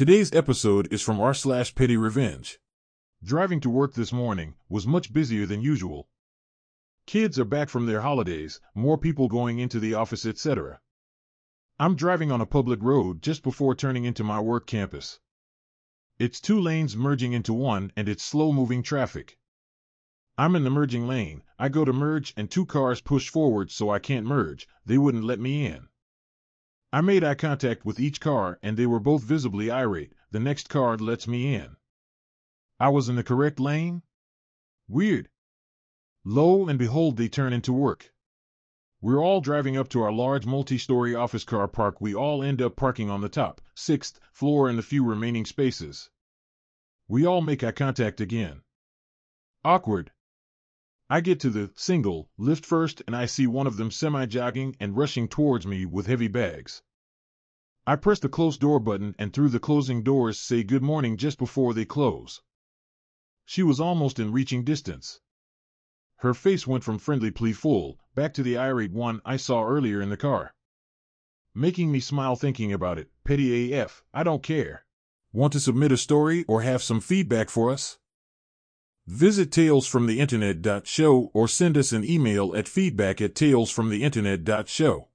Today's episode is from r slash petty revenge. Driving to work this morning was much busier than usual. Kids are back from their holidays, more people going into the office, etc. I'm driving on a public road just before turning into my work campus. It's two lanes merging into one and it's slow moving traffic. I'm in the merging lane. I go to merge and two cars push forward so I can't merge. They wouldn't let me in. I made eye contact with each car and they were both visibly irate. The next car lets me in. I was in the correct lane? Weird. Lo and behold, they turn into work. We're all driving up to our large multi story office car park. We all end up parking on the top, sixth floor in the few remaining spaces. We all make eye contact again. Awkward. I get to the single lift first and I see one of them semi jogging and rushing towards me with heavy bags. I press the close door button and through the closing doors say good morning just before they close. She was almost in reaching distance. Her face went from friendly playful back to the irate one I saw earlier in the car. Making me smile thinking about it. Petty AF, I don't care. Want to submit a story or have some feedback for us? Visit talesfromtheinternet.show or send us an email at feedback at talesfromtheinternet.show.